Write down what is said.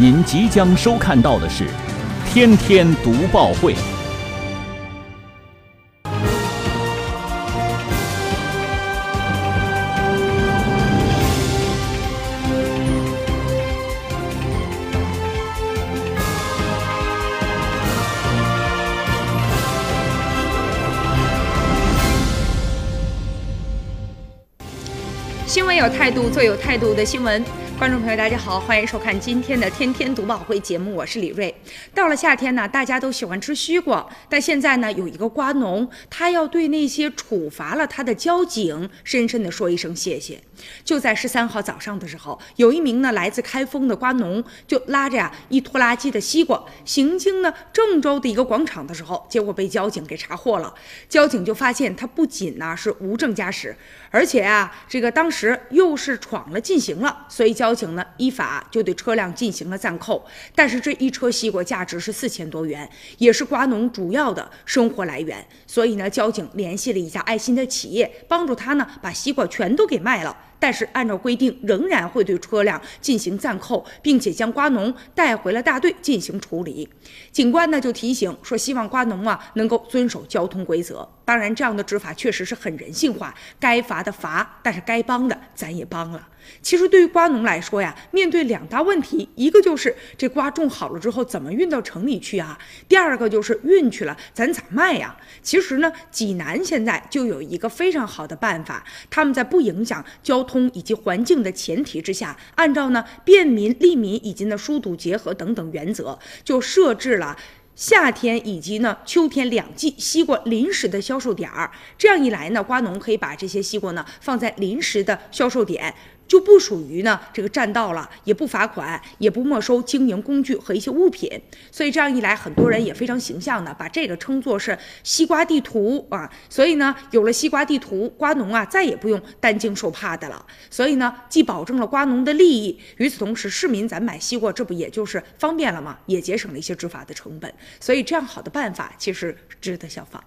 您即将收看到的是《天天读报会》。新闻有态度，最有态度的新闻。观众朋友，大家好，欢迎收看今天的《天天读报会》节目，我是李瑞。到了夏天呢，大家都喜欢吃西瓜，但现在呢，有一个瓜农，他要对那些处罚了他的交警深深的说一声谢谢。就在十三号早上的时候，有一名呢来自开封的瓜农，就拉着呀一拖拉机的西瓜，行经呢郑州的一个广场的时候，结果被交警给查获了。交警就发现他不仅呢是无证驾驶，而且啊这个当时又是闯了禁行了，所以交交警呢依法就对车辆进行了暂扣。但是这一车西瓜价值是四千多元，也是瓜农主要的生活来源，所以呢交警联系了一家爱心的企业，帮助他呢把西瓜全都给卖了。但是按照规定，仍然会对车辆进行暂扣，并且将瓜农带回了大队进行处理。警官呢就提醒说，希望瓜农啊能够遵守交通规则。当然，这样的执法确实是很人性化，该罚的罚，但是该帮的咱也帮了。其实对于瓜农来说呀，面对两大问题，一个就是这瓜种好了之后怎么运到城里去啊？第二个就是运去了咱咋卖呀？其实呢，济南现在就有一个非常好的办法，他们在不影响交通以及环境的前提之下，按照呢便民利民以及呢疏堵结合等等原则，就设置了。夏天以及呢秋天两季西瓜临时的销售点儿，这样一来呢，瓜农可以把这些西瓜呢放在临时的销售点，就不属于呢这个占道了，也不罚款，也不没收经营工具和一些物品。所以这样一来，很多人也非常形象的把这个称作是西瓜地图啊。所以呢，有了西瓜地图，瓜农啊再也不用担惊受怕的了。所以呢，既保证了瓜农的利益，与此同时，市民咱买西瓜，这不也就是方便了吗？也节省了一些执法的成本。所以这样好的办法，其实值得效仿。